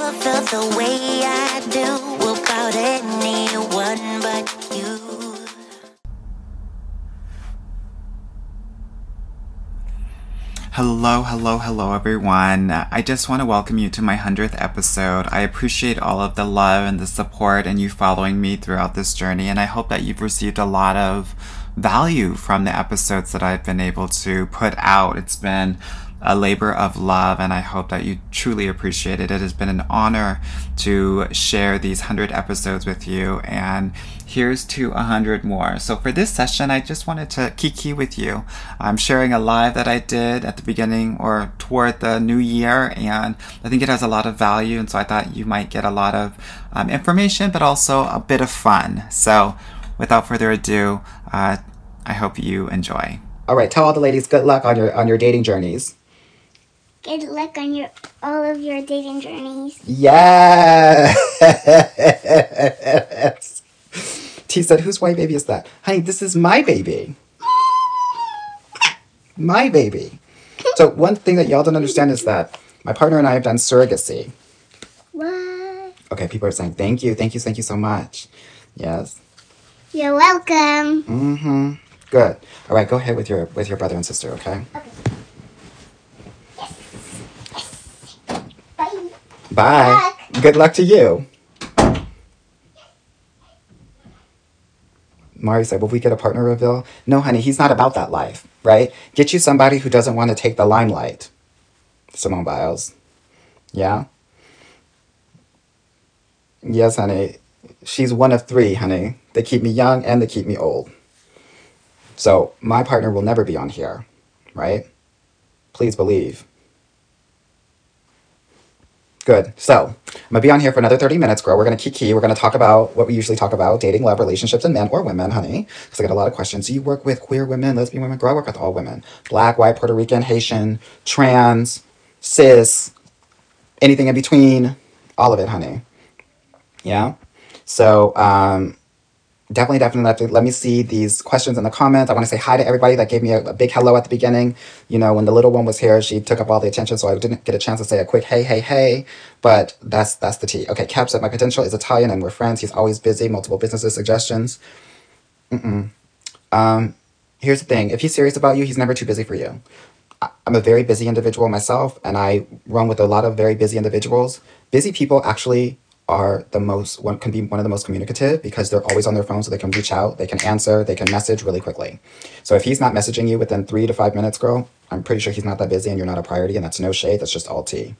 The way I do but you. Hello, hello, hello, everyone. I just want to welcome you to my 100th episode. I appreciate all of the love and the support and you following me throughout this journey, and I hope that you've received a lot of value from the episodes that I've been able to put out. It's been a labor of love, and I hope that you truly appreciate it. It has been an honor to share these 100 episodes with you, and here's to 100 more. So, for this session, I just wanted to kiki with you. I'm sharing a live that I did at the beginning or toward the new year, and I think it has a lot of value, and so I thought you might get a lot of um, information, but also a bit of fun. So, without further ado, uh, I hope you enjoy. All right, tell all the ladies good luck on your on your dating journeys. Good luck on your all of your dating journeys. Yes. T said, "Whose white baby is that?" Honey, this is my baby. My baby. So one thing that y'all don't understand is that my partner and I have done surrogacy. What? Okay, people are saying thank you, thank you, thank you so much. Yes. You're welcome. Mm-hmm. Good. All right, go ahead with your with your brother and sister, okay? Bye. Bye. Good luck to you. Mari said, Will we get a partner reveal? No, honey, he's not about that life, right? Get you somebody who doesn't want to take the limelight. Simone Biles. Yeah? Yes, honey. She's one of three, honey. They keep me young and they keep me old. So my partner will never be on here, right? Please believe. Good. So I'm gonna be on here for another 30 minutes, girl. We're gonna kiki. We're gonna talk about what we usually talk about: dating, love, relationships, and men or women, honey. Because I got a lot of questions. Do you work with queer women, lesbian women? Girl, I work with all women: black, white, Puerto Rican, Haitian, trans, cis, anything in between. All of it, honey. Yeah. So um, definitely, definitely let, me see these questions in the comments. I want to say hi to everybody that gave me a, a big hello at the beginning. You know, when the little one was here, she took up all the attention, so I didn't get a chance to say a quick hey, hey, hey. But that's that's the tea. Okay, Cap said my potential is Italian and we're friends. He's always busy. Multiple businesses suggestions. Mm-mm. Um, here's the thing: if he's serious about you, he's never too busy for you. I'm a very busy individual myself, and I run with a lot of very busy individuals. Busy people actually are the most one can be one of the most communicative because they're always on their phone, so they can reach out, they can answer, they can message really quickly. So if he's not messaging you within three to five minutes, girl, I'm pretty sure he's not that busy, and you're not a priority, and that's no shade. That's just all tea.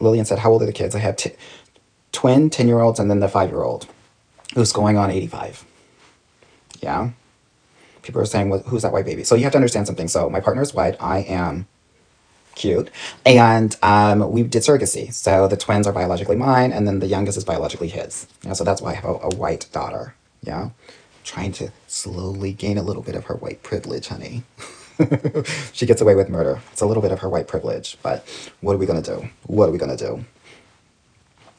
Lillian said, "How old are the kids?" I have t- twin ten year olds and then the five year old, who's going on eighty five. Yeah people are saying, well, who's that white baby? So you have to understand something. So my partner is white. I am cute. And um, we did surrogacy. So the twins are biologically mine, and then the youngest is biologically his. Yeah, so that's why I have a, a white daughter. Yeah. Trying to slowly gain a little bit of her white privilege, honey. she gets away with murder. It's a little bit of her white privilege. But what are we going to do? What are we going to do?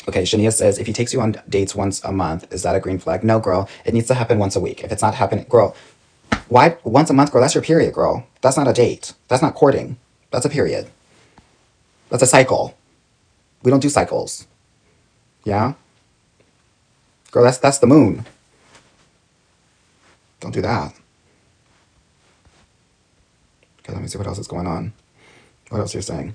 Okay, Shania says, if he takes you on dates once a month, is that a green flag? No, girl. It needs to happen once a week. If it's not happening, girl, why once a month, girl? That's your period, girl. That's not a date. That's not courting. That's a period. That's a cycle. We don't do cycles. Yeah? Girl, that's that's the moon. Don't do that. Okay, let me see what else is going on. What else you're saying?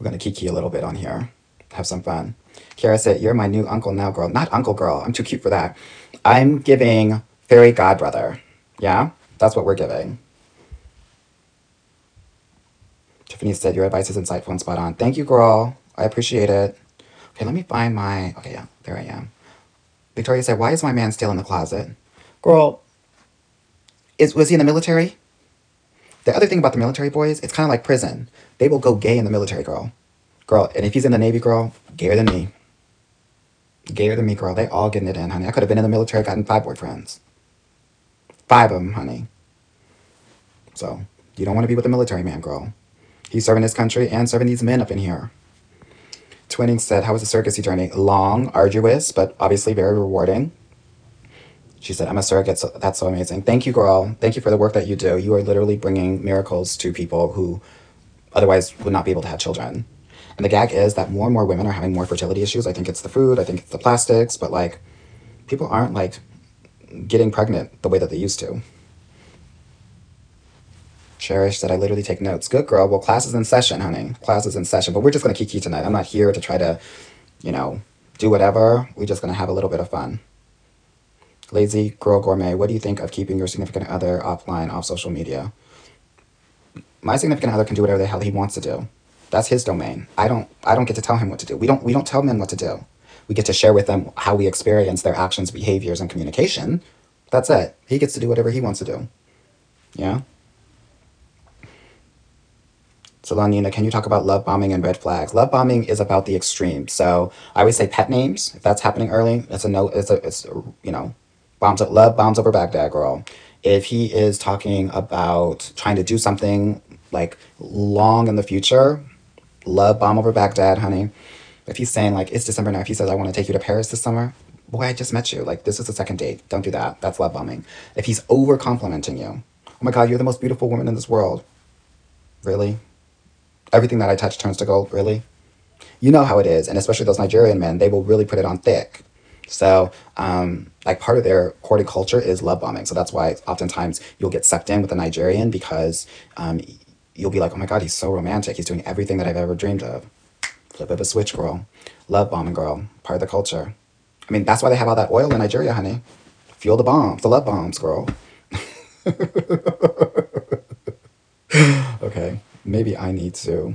We're gonna kiki a little bit on here. Have some fun. Kara said, You're my new uncle now, girl. Not uncle girl. I'm too cute for that. I'm giving fairy godbrother. Yeah? That's what we're giving. Tiffany said, Your advice is insightful and spot on. Thank you, girl. I appreciate it. Okay, let me find my. Okay, yeah, there I am. Victoria said, Why is my man still in the closet? Girl, is, was he in the military? The other thing about the military boys, it's kind of like prison. They will go gay in the military, girl. Girl, and if he's in the Navy, girl, gayer than me. Gayer than me, girl. They all getting it in, honey. I could have been in the military, gotten five boyfriends. Five of them, honey. So, you don't want to be with a military man, girl. He's serving his country and serving these men up in here. Twinning said, How was the surrogacy journey? Long, arduous, but obviously very rewarding. She said, I'm a surrogate, so that's so amazing. Thank you, girl. Thank you for the work that you do. You are literally bringing miracles to people who otherwise would not be able to have children. And the gag is that more and more women are having more fertility issues. I think it's the food, I think it's the plastics, but like people aren't like getting pregnant the way that they used to. Cherish that I literally take notes. Good girl. Well, class is in session, honey. Class is in session. But we're just going to kiki tonight. I'm not here to try to, you know, do whatever. We're just going to have a little bit of fun. Lazy Girl Gourmet, what do you think of keeping your significant other offline, off social media? My significant other can do whatever the hell he wants to do. That's his domain. I don't I don't get to tell him what to do. We don't we don't tell men what to do. We get to share with them how we experience their actions, behaviors, and communication. That's it. He gets to do whatever he wants to do. Yeah? Solanina, can you talk about love bombing and red flags? Love bombing is about the extreme. So I always say pet names. If that's happening early, it's a no. It's a it's a, you know, bombs love bombs over Baghdad, girl. If he is talking about trying to do something like long in the future, love bomb over Baghdad, honey. If he's saying like it's December now, if he says I want to take you to Paris this summer, boy, I just met you. Like this is the second date. Don't do that. That's love bombing. If he's over complimenting you, oh my God, you're the most beautiful woman in this world. Really? Everything that I touch turns to gold. Really? You know how it is, and especially those Nigerian men, they will really put it on thick. So, um, like part of their courting culture is love bombing. So that's why oftentimes you'll get sucked in with a Nigerian because um, you'll be like, oh my God, he's so romantic. He's doing everything that I've ever dreamed of. Flip of a switch, girl. Love bombing, girl. Part of the culture. I mean, that's why they have all that oil in Nigeria, honey. Fuel the bombs, the love bombs, girl. okay, maybe I need to.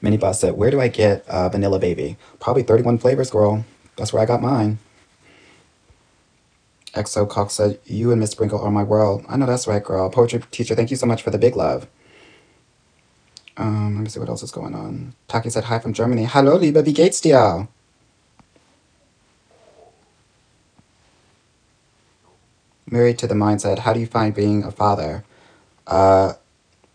Mini Boss said, Where do I get uh, Vanilla Baby? Probably 31 flavors, girl. That's where I got mine. XO Cox said, You and Miss Sprinkle are my world. I know that's right, girl. Poetry teacher, thank you so much for the big love. Um, let me see what else is going on. Taki said, Hi from Germany. Hallo, liebe, wie geht's dir? Married to the Mind said, How do you find being a father? Uh,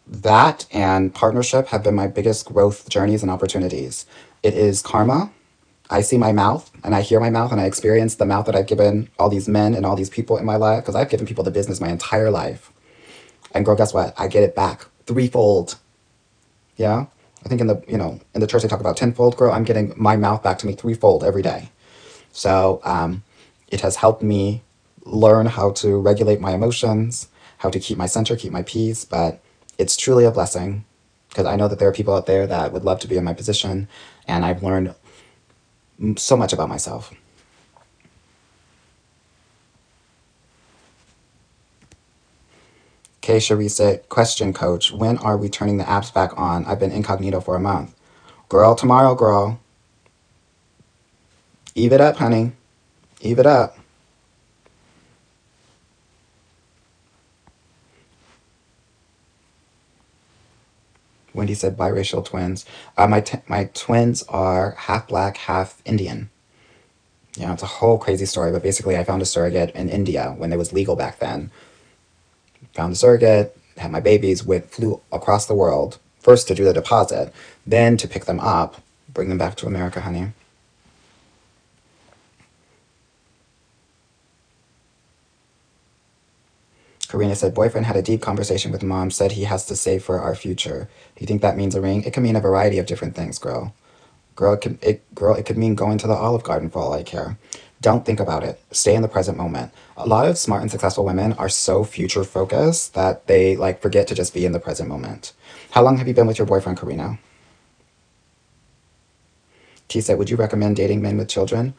that and partnership have been my biggest growth journeys and opportunities. It is karma. I see my mouth and I hear my mouth and I experience the mouth that I've given all these men and all these people in my life because I've given people the business my entire life. And girl, guess what? I get it back threefold. Yeah? I think in the, you know, in the church they talk about tenfold. Girl, I'm getting my mouth back to me threefold every day. So um, it has helped me learn how to regulate my emotions, how to keep my center, keep my peace. But it's truly a blessing because I know that there are people out there that would love to be in my position. And I've learned so much about myself. Kay Cherie said, Question, coach. When are we turning the apps back on? I've been incognito for a month. Girl, tomorrow, girl. Eve it up, honey. Eve it up. Wendy said biracial twins. Uh, my, my twins are half black, half Indian. Yeah, it's a whole crazy story, but basically, I found a surrogate in India when it was legal back then. Found a surrogate, had my babies, went, flew across the world, first to do the deposit, then to pick them up, bring them back to America, honey. Karina said, boyfriend had a deep conversation with mom, said he has to save for our future. Do you think that means a ring? It can mean a variety of different things, girl. Girl, it could, it, girl, it could mean going to the Olive Garden for all I care. Don't think about it. Stay in the present moment. A lot of smart and successful women are so future focused that they like forget to just be in the present moment. How long have you been with your boyfriend, Karina? T said, would you recommend dating men with children?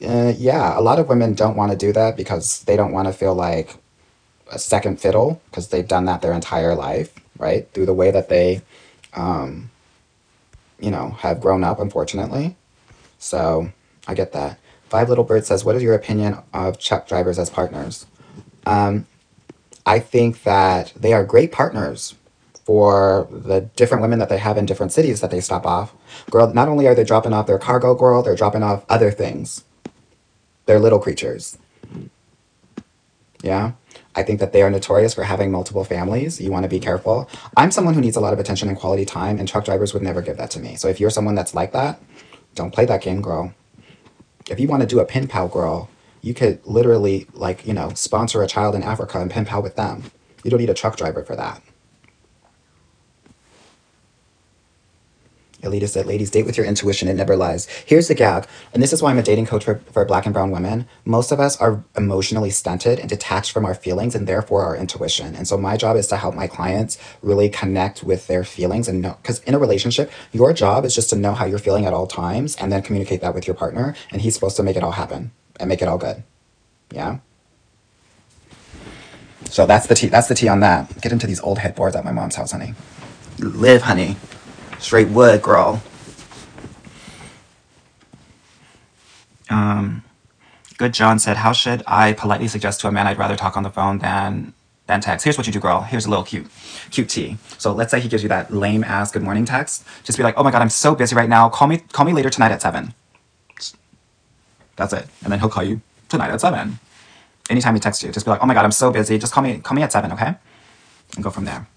Uh, yeah, a lot of women don't want to do that because they don't want to feel like a second fiddle because they've done that their entire life, right? Through the way that they, um, you know, have grown up, unfortunately. So I get that. Five Little Bird says, What is your opinion of truck drivers as partners? Um, I think that they are great partners for the different women that they have in different cities that they stop off. Girl, not only are they dropping off their cargo, girl, they're dropping off other things. They're little creatures. Yeah. I think that they are notorious for having multiple families. You want to be careful. I'm someone who needs a lot of attention and quality time, and truck drivers would never give that to me. So if you're someone that's like that, don't play that game, girl. If you want to do a pen pal, girl, you could literally, like, you know, sponsor a child in Africa and pen pal with them. You don't need a truck driver for that. Alita said, ladies, date with your intuition. It never lies. Here's the gag. And this is why I'm a dating coach for, for black and brown women. Most of us are emotionally stunted and detached from our feelings and therefore our intuition. And so my job is to help my clients really connect with their feelings and know, because in a relationship, your job is just to know how you're feeling at all times and then communicate that with your partner. And he's supposed to make it all happen and make it all good. Yeah. So that's the tea. That's the tea on that. Get into these old headboards at my mom's house, honey. Live, honey. Straight wood, girl. Um, Good John said, "How should I politely suggest to a man I'd rather talk on the phone than than text?" Here's what you do, girl. Here's a little cute, cute tea. So let's say he gives you that lame ass good morning text. Just be like, "Oh my god, I'm so busy right now. Call me, call me later tonight at 7. That's it, and then he'll call you tonight at seven. Anytime he texts you, just be like, "Oh my god, I'm so busy. Just call me, call me at seven, okay?" And go from there.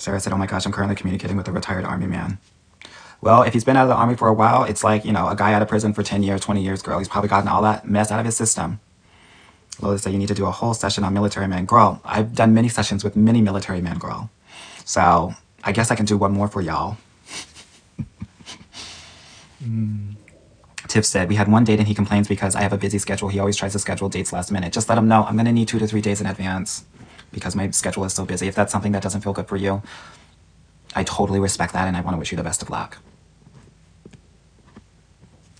Sarah said, "Oh my gosh, I'm currently communicating with a retired army man." Well, if he's been out of the army for a while, it's like, you know, a guy out of prison for 10 years, 20 years, girl. He's probably gotten all that mess out of his system. Lola said, you need to do a whole session on military men. Girl, I've done many sessions with many military men, girl. So I guess I can do one more for y'all. Hmm. Tiff said, we had one date and he complains because I have a busy schedule. He always tries to schedule dates last minute. Just let him know I'm going to need two to three days in advance because my schedule is so busy. If that's something that doesn't feel good for you, I totally respect that and I want to wish you the best of luck.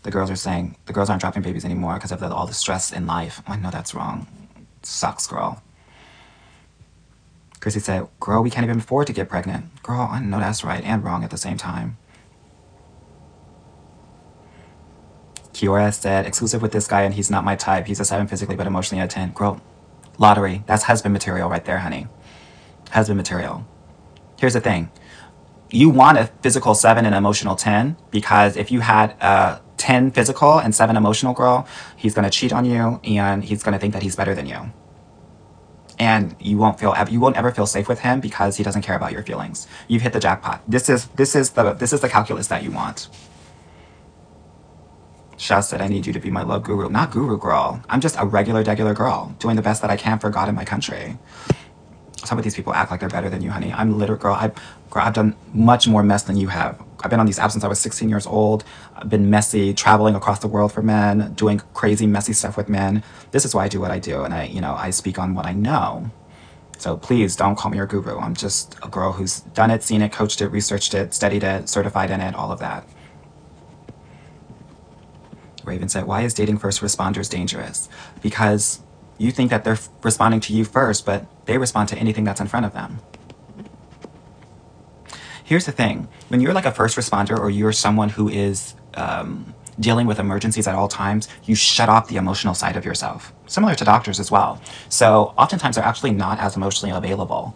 The girls are saying the girls aren't dropping babies anymore because of the, all the stress in life. I know that's wrong. Sucks, girl. Chrissy said, Girl, we can't even afford to get pregnant. Girl, I know that's right and wrong at the same time. Kiora said, exclusive with this guy and he's not my type. He's a 7 physically but emotionally a 10. Girl, lottery. That's husband material right there, honey. Husband material. Here's the thing you want a physical 7 and emotional 10 because if you had a 10 physical and 7 emotional girl, he's going to cheat on you and he's going to think that he's better than you. And you won't feel you won't ever feel safe with him because he doesn't care about your feelings. You've hit the jackpot. This is this is the this is the calculus that you want. Shaz said, I need you to be my love guru. Not guru girl. I'm just a regular, regular girl doing the best that I can for God and my country. Some of these people act like they're better than you, honey. I'm literally, girl, I, girl, I've done much more mess than you have. I've been on these apps since I was 16 years old. I've been messy, traveling across the world for men, doing crazy, messy stuff with men. This is why I do what I do, and I, you know, I speak on what I know. So please don't call me your guru. I'm just a girl who's done it, seen it, coached it, researched it, studied it, certified in it, all of that. Raven said, Why is dating first responders dangerous? Because you think that they're responding to you first, but they respond to anything that's in front of them. Here's the thing when you're like a first responder or you're someone who is um, dealing with emergencies at all times, you shut off the emotional side of yourself, similar to doctors as well. So oftentimes they're actually not as emotionally available.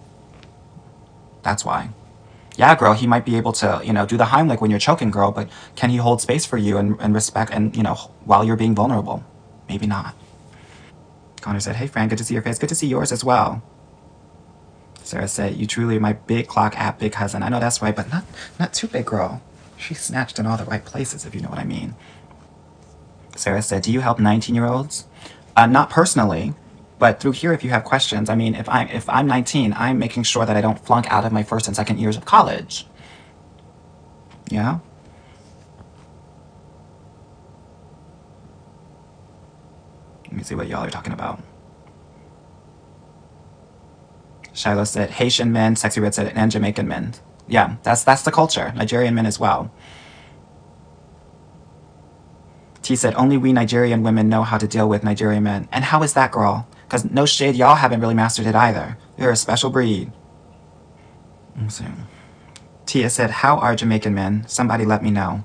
That's why. Yeah, girl, he might be able to, you know, do the Heimlich when you're choking, girl, but can he hold space for you and, and respect and, you know, while you're being vulnerable? Maybe not. Connor said, Hey, Fran, good to see your face. Good to see yours as well. Sarah said, You truly my big clock app, big cousin. I know that's right, but not, not too big, girl. She's snatched in all the right places, if you know what I mean. Sarah said, Do you help 19 year olds? Uh, not personally, but through here, if you have questions, I mean, if, I'm, if I'm 19, I'm making sure that I don't flunk out of my first and second years of college. Yeah? Let me see what y'all are talking about. Shiloh said Haitian men, Sexy Red said, and Jamaican men. Yeah, that's that's the culture. Nigerian men as well. T said only we Nigerian women know how to deal with Nigerian men. And how is that, girl? Because no shade, y'all haven't really mastered it either. You're a special breed. See. Tia said, "How are Jamaican men? Somebody let me know."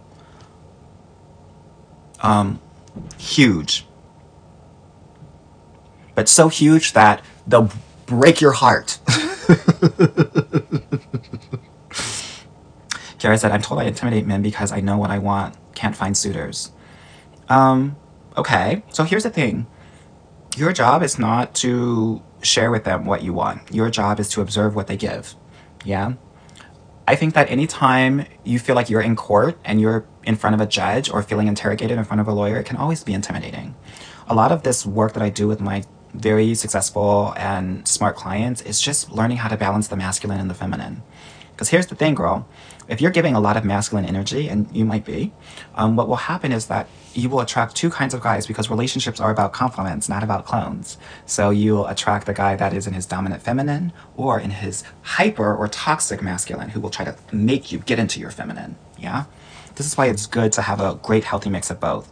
Um, huge, but so huge that they'll break your heart. Kara said, I'm told I intimidate men because I know what I want, can't find suitors. Um, okay. So here's the thing your job is not to share with them what you want, your job is to observe what they give. Yeah? I think that anytime you feel like you're in court and you're in front of a judge or feeling interrogated in front of a lawyer, it can always be intimidating. A lot of this work that I do with my very successful and smart clients is just learning how to balance the masculine and the feminine. Because here's the thing, girl. If you're giving a lot of masculine energy, and you might be, um, what will happen is that you will attract two kinds of guys because relationships are about complements, not about clones. So you'll attract the guy that is in his dominant feminine or in his hyper or toxic masculine who will try to make you get into your feminine. Yeah? This is why it's good to have a great, healthy mix of both.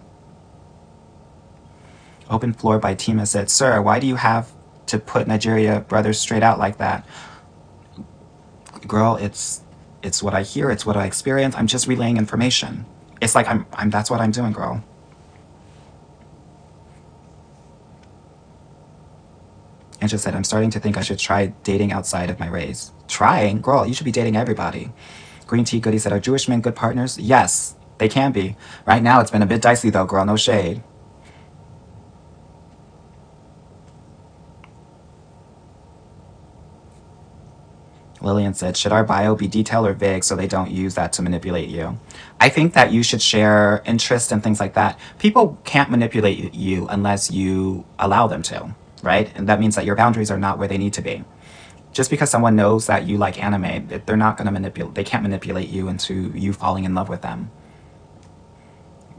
Open Floor by Tima said, Sir, why do you have to put Nigeria brothers straight out like that? Girl, it's it's what I hear, it's what I experience. I'm just relaying information. It's like I'm I'm that's what I'm doing, girl. And she said, I'm starting to think I should try dating outside of my race. Trying? Girl, you should be dating everybody. Green Tea Goody said, Are Jewish men good partners? Yes, they can be. Right now, it's been a bit dicey though, girl, no shade. Lillian said, Should our bio be detailed or vague so they don't use that to manipulate you? I think that you should share interest and things like that. People can't manipulate you unless you allow them to, right? And that means that your boundaries are not where they need to be. Just because someone knows that you like anime, they're not going to manipulate, they can't manipulate you into you falling in love with them.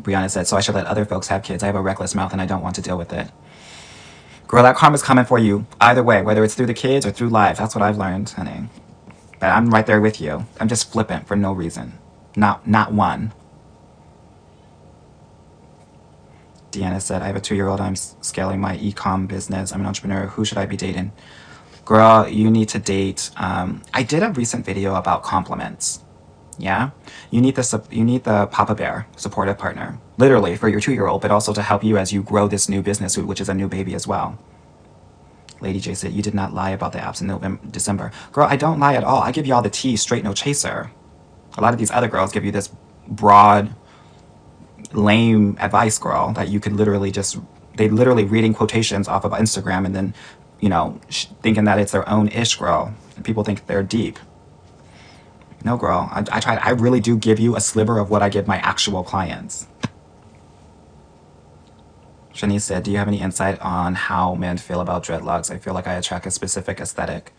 Brianna said, So I should let other folks have kids. I have a reckless mouth and I don't want to deal with it. Girl, that karma's coming for you either way, whether it's through the kids or through life. That's what I've learned, honey. But I'm right there with you. I'm just flippant for no reason. Not not one. Deanna said, I have a two-year-old. I'm scaling my e-com business. I'm an entrepreneur. Who should I be dating? Girl, you need to date. Um, I did a recent video about compliments. Yeah, you need the you need the Papa Bear supportive partner, literally for your two-year-old, but also to help you as you grow this new business, which is a new baby as well. Lady J said, You did not lie about the apps in November, December. Girl, I don't lie at all. I give you all the tea, straight no chaser. A lot of these other girls give you this broad, lame advice, girl, that you could literally just, they literally reading quotations off of Instagram and then, you know, thinking that it's their own ish, girl. People think they're deep. No, girl. I, I try, I really do give you a sliver of what I give my actual clients. Shanice said, Do you have any insight on how men feel about dreadlocks? I feel like I attract a specific aesthetic.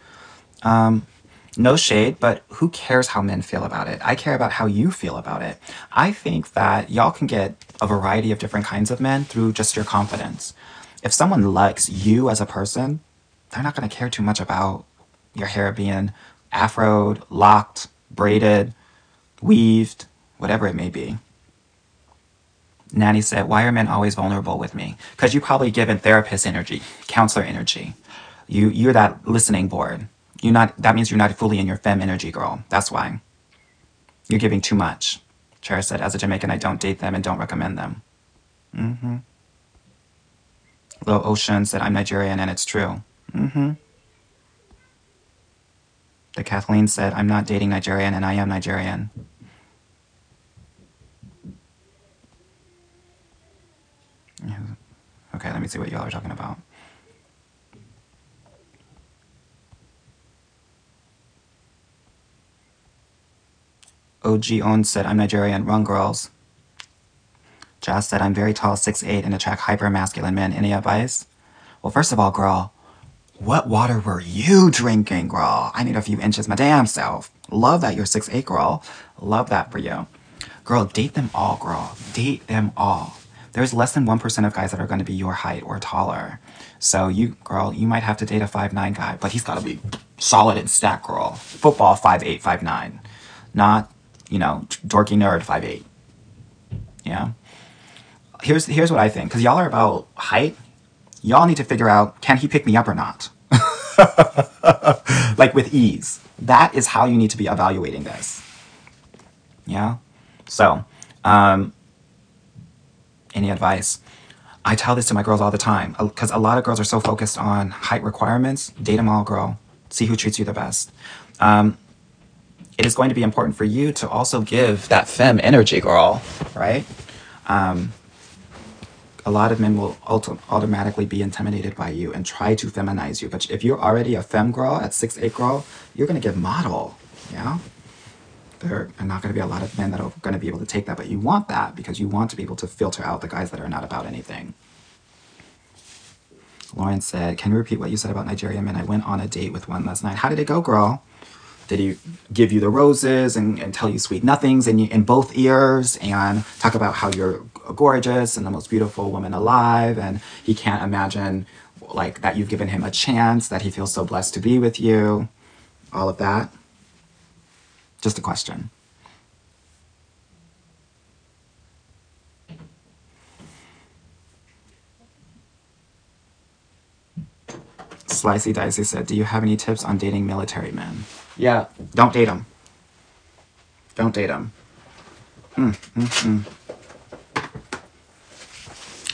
Um, no shade, but who cares how men feel about it? I care about how you feel about it. I think that y'all can get a variety of different kinds of men through just your confidence. If someone likes you as a person, they're not going to care too much about your hair being afroed, locked, braided, weaved, whatever it may be. Nanny said, Why are men always vulnerable with me? Because you probably given therapist energy, counselor energy. You you're that listening board. You're not that means you're not fully in your fem energy, girl. That's why. You're giving too much. Chera said, as a Jamaican, I don't date them and don't recommend them. Mm-hmm. Low Ocean said, I'm Nigerian and it's true. Mm-hmm. The Kathleen said, I'm not dating Nigerian and I am Nigerian. Okay, let me see what y'all are talking about. OG Own said, I'm Nigerian. Wrong girls. Jazz said, I'm very tall, 6'8", and attract hyper masculine men. Any advice? Well, first of all, girl, what water were you drinking, girl? I need a few inches, my damn self. Love that you're 6'8", girl. Love that for you. Girl, date them all, girl. Date them all. There's less than 1% of guys that are going to be your height or taller. So you, girl, you might have to date a 5'9 guy, but he's got to be solid and stack, girl. Football, 5'8", 5'9". Not, you know, dorky nerd, 5'8". Yeah? Here's, here's what I think. Because y'all are about height. Y'all need to figure out, can he pick me up or not? like with ease. That is how you need to be evaluating this. Yeah? So, um, any advice? I tell this to my girls all the time because a lot of girls are so focused on height requirements. Date them all, girl. See who treats you the best. Um, it is going to be important for you to also give that femme energy, girl, right? Um, a lot of men will auto- automatically be intimidated by you and try to feminize you. But if you're already a femme girl at six eight girl, you're gonna give model. Yeah. There are not going to be a lot of men that are going to be able to take that, but you want that because you want to be able to filter out the guys that are not about anything. Lauren said, Can you repeat what you said about Nigerian men? I went on a date with one last night. How did it go, girl? Did he give you the roses and, and tell you sweet nothings in, in both ears and talk about how you're gorgeous and the most beautiful woman alive? And he can't imagine like that you've given him a chance, that he feels so blessed to be with you, all of that. Just a question. Slicey Dicey said, Do you have any tips on dating military men? Yeah, don't date them. Don't date them. Mm, mm, mm.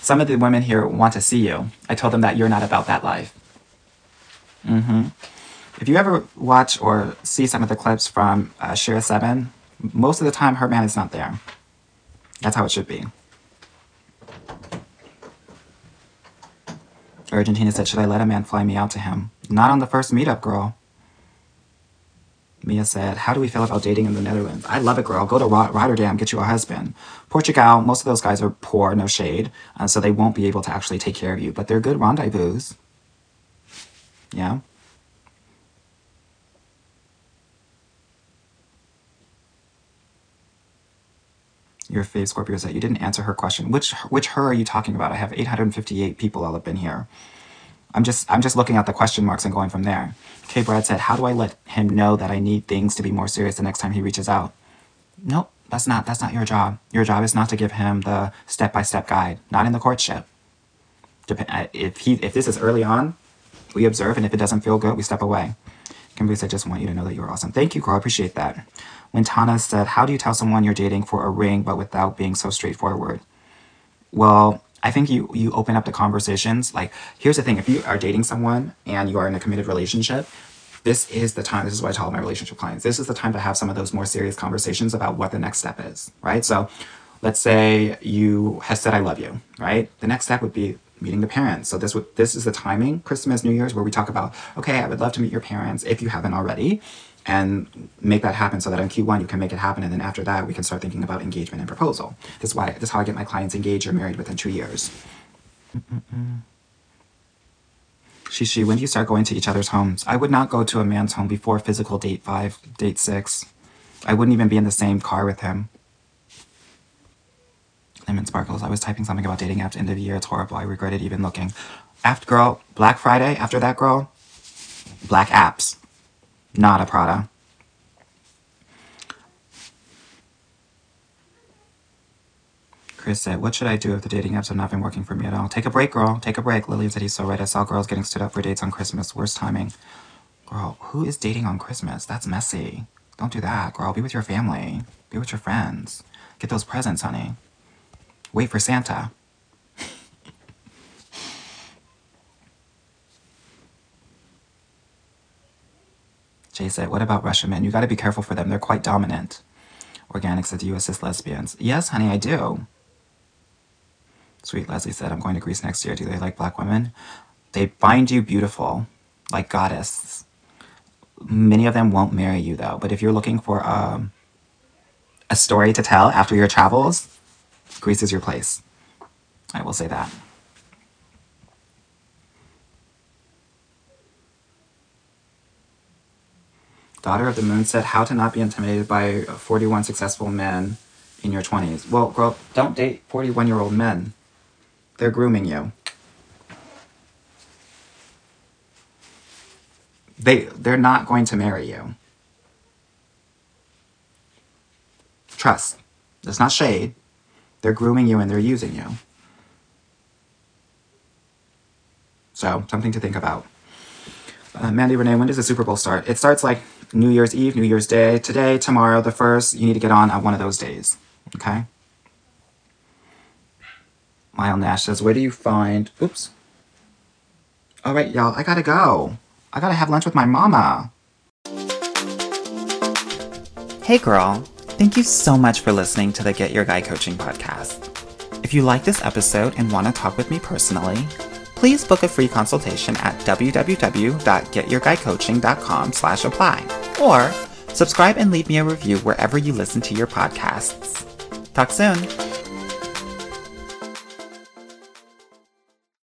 Some of the women here want to see you. I told them that you're not about that life. Mm hmm If you ever watch or see some of the clips from uh, Shira 7, most of the time her man is not there. That's how it should be. Argentina said, Should I let a man fly me out to him? Not on the first meetup, girl. Mia said, How do we feel about dating in the Netherlands? I love it, girl. Go to Ro- Rotterdam, get you a husband. Portugal, most of those guys are poor, no shade, uh, so they won't be able to actually take care of you, but they're good rendezvous. Yeah? Your fave Scorpio said, You didn't answer her question. Which which her are you talking about? I have 858 people all up in here. I'm just I'm just looking at the question marks and going from there. K Brad said, How do I let him know that I need things to be more serious the next time he reaches out? Nope, that's not that's not your job. Your job is not to give him the step by step guide, not in the courtship. Dep- uh, if he if this is early on, we observe, and if it doesn't feel good, we step away. Kimberly I just want you to know that you're awesome. Thank you, girl. I appreciate that. When Tana said, How do you tell someone you're dating for a ring but without being so straightforward? Well, I think you you open up the conversations. Like, here's the thing: if you are dating someone and you are in a committed relationship, this is the time. This is what I tell my relationship clients. This is the time to have some of those more serious conversations about what the next step is. Right. So, let's say you have said I love you. Right. The next step would be meeting the parents. So this would this is the timing, Christmas, New Year's, where we talk about okay, I would love to meet your parents if you haven't already. And make that happen so that in Q1 you can make it happen, and then after that we can start thinking about engagement and proposal. This is why this is how I get my clients engaged or married within two years. Shishi, when do you start going to each other's homes? I would not go to a man's home before physical date five, date six. I wouldn't even be in the same car with him. Lemon Sparkles, I was typing something about dating apps end of year. It's horrible. I regretted even looking. After girl, Black Friday, after that girl, black apps. Not a Prada. Chris said, What should I do if the dating apps have not been working for me at all? Take a break, girl. Take a break. Lillian said he's so right. I saw girls getting stood up for dates on Christmas. Worst timing. Girl, who is dating on Christmas? That's messy. Don't do that, girl. Be with your family. Be with your friends. Get those presents, honey. Wait for Santa. Jay said, What about Russian men? You gotta be careful for them. They're quite dominant. Organic said, Do you assist lesbians? Yes, honey, I do. Sweet Leslie said, I'm going to Greece next year. Do they like black women? They find you beautiful, like goddess. Many of them won't marry you though. But if you're looking for um, a story to tell after your travels, Greece is your place. I will say that. Daughter of the Moon said, How to not be intimidated by 41 successful men in your 20s. Well, girl, don't date 41 year old men. They're grooming you. They, they're not going to marry you. Trust. It's not shade. They're grooming you and they're using you. So, something to think about. Uh, Mandy Renee, when does the Super Bowl start? It starts like New Year's Eve, New Year's Day, today, tomorrow, the first. You need to get on at one of those days. Okay? Mile Nash says, Where do you find. Oops. All right, y'all, I gotta go. I gotta have lunch with my mama. Hey girl, thank you so much for listening to the Get Your Guy Coaching podcast. If you like this episode and want to talk with me personally, please book a free consultation at www.getyourguycoaching.com slash apply or subscribe and leave me a review wherever you listen to your podcasts. Talk soon.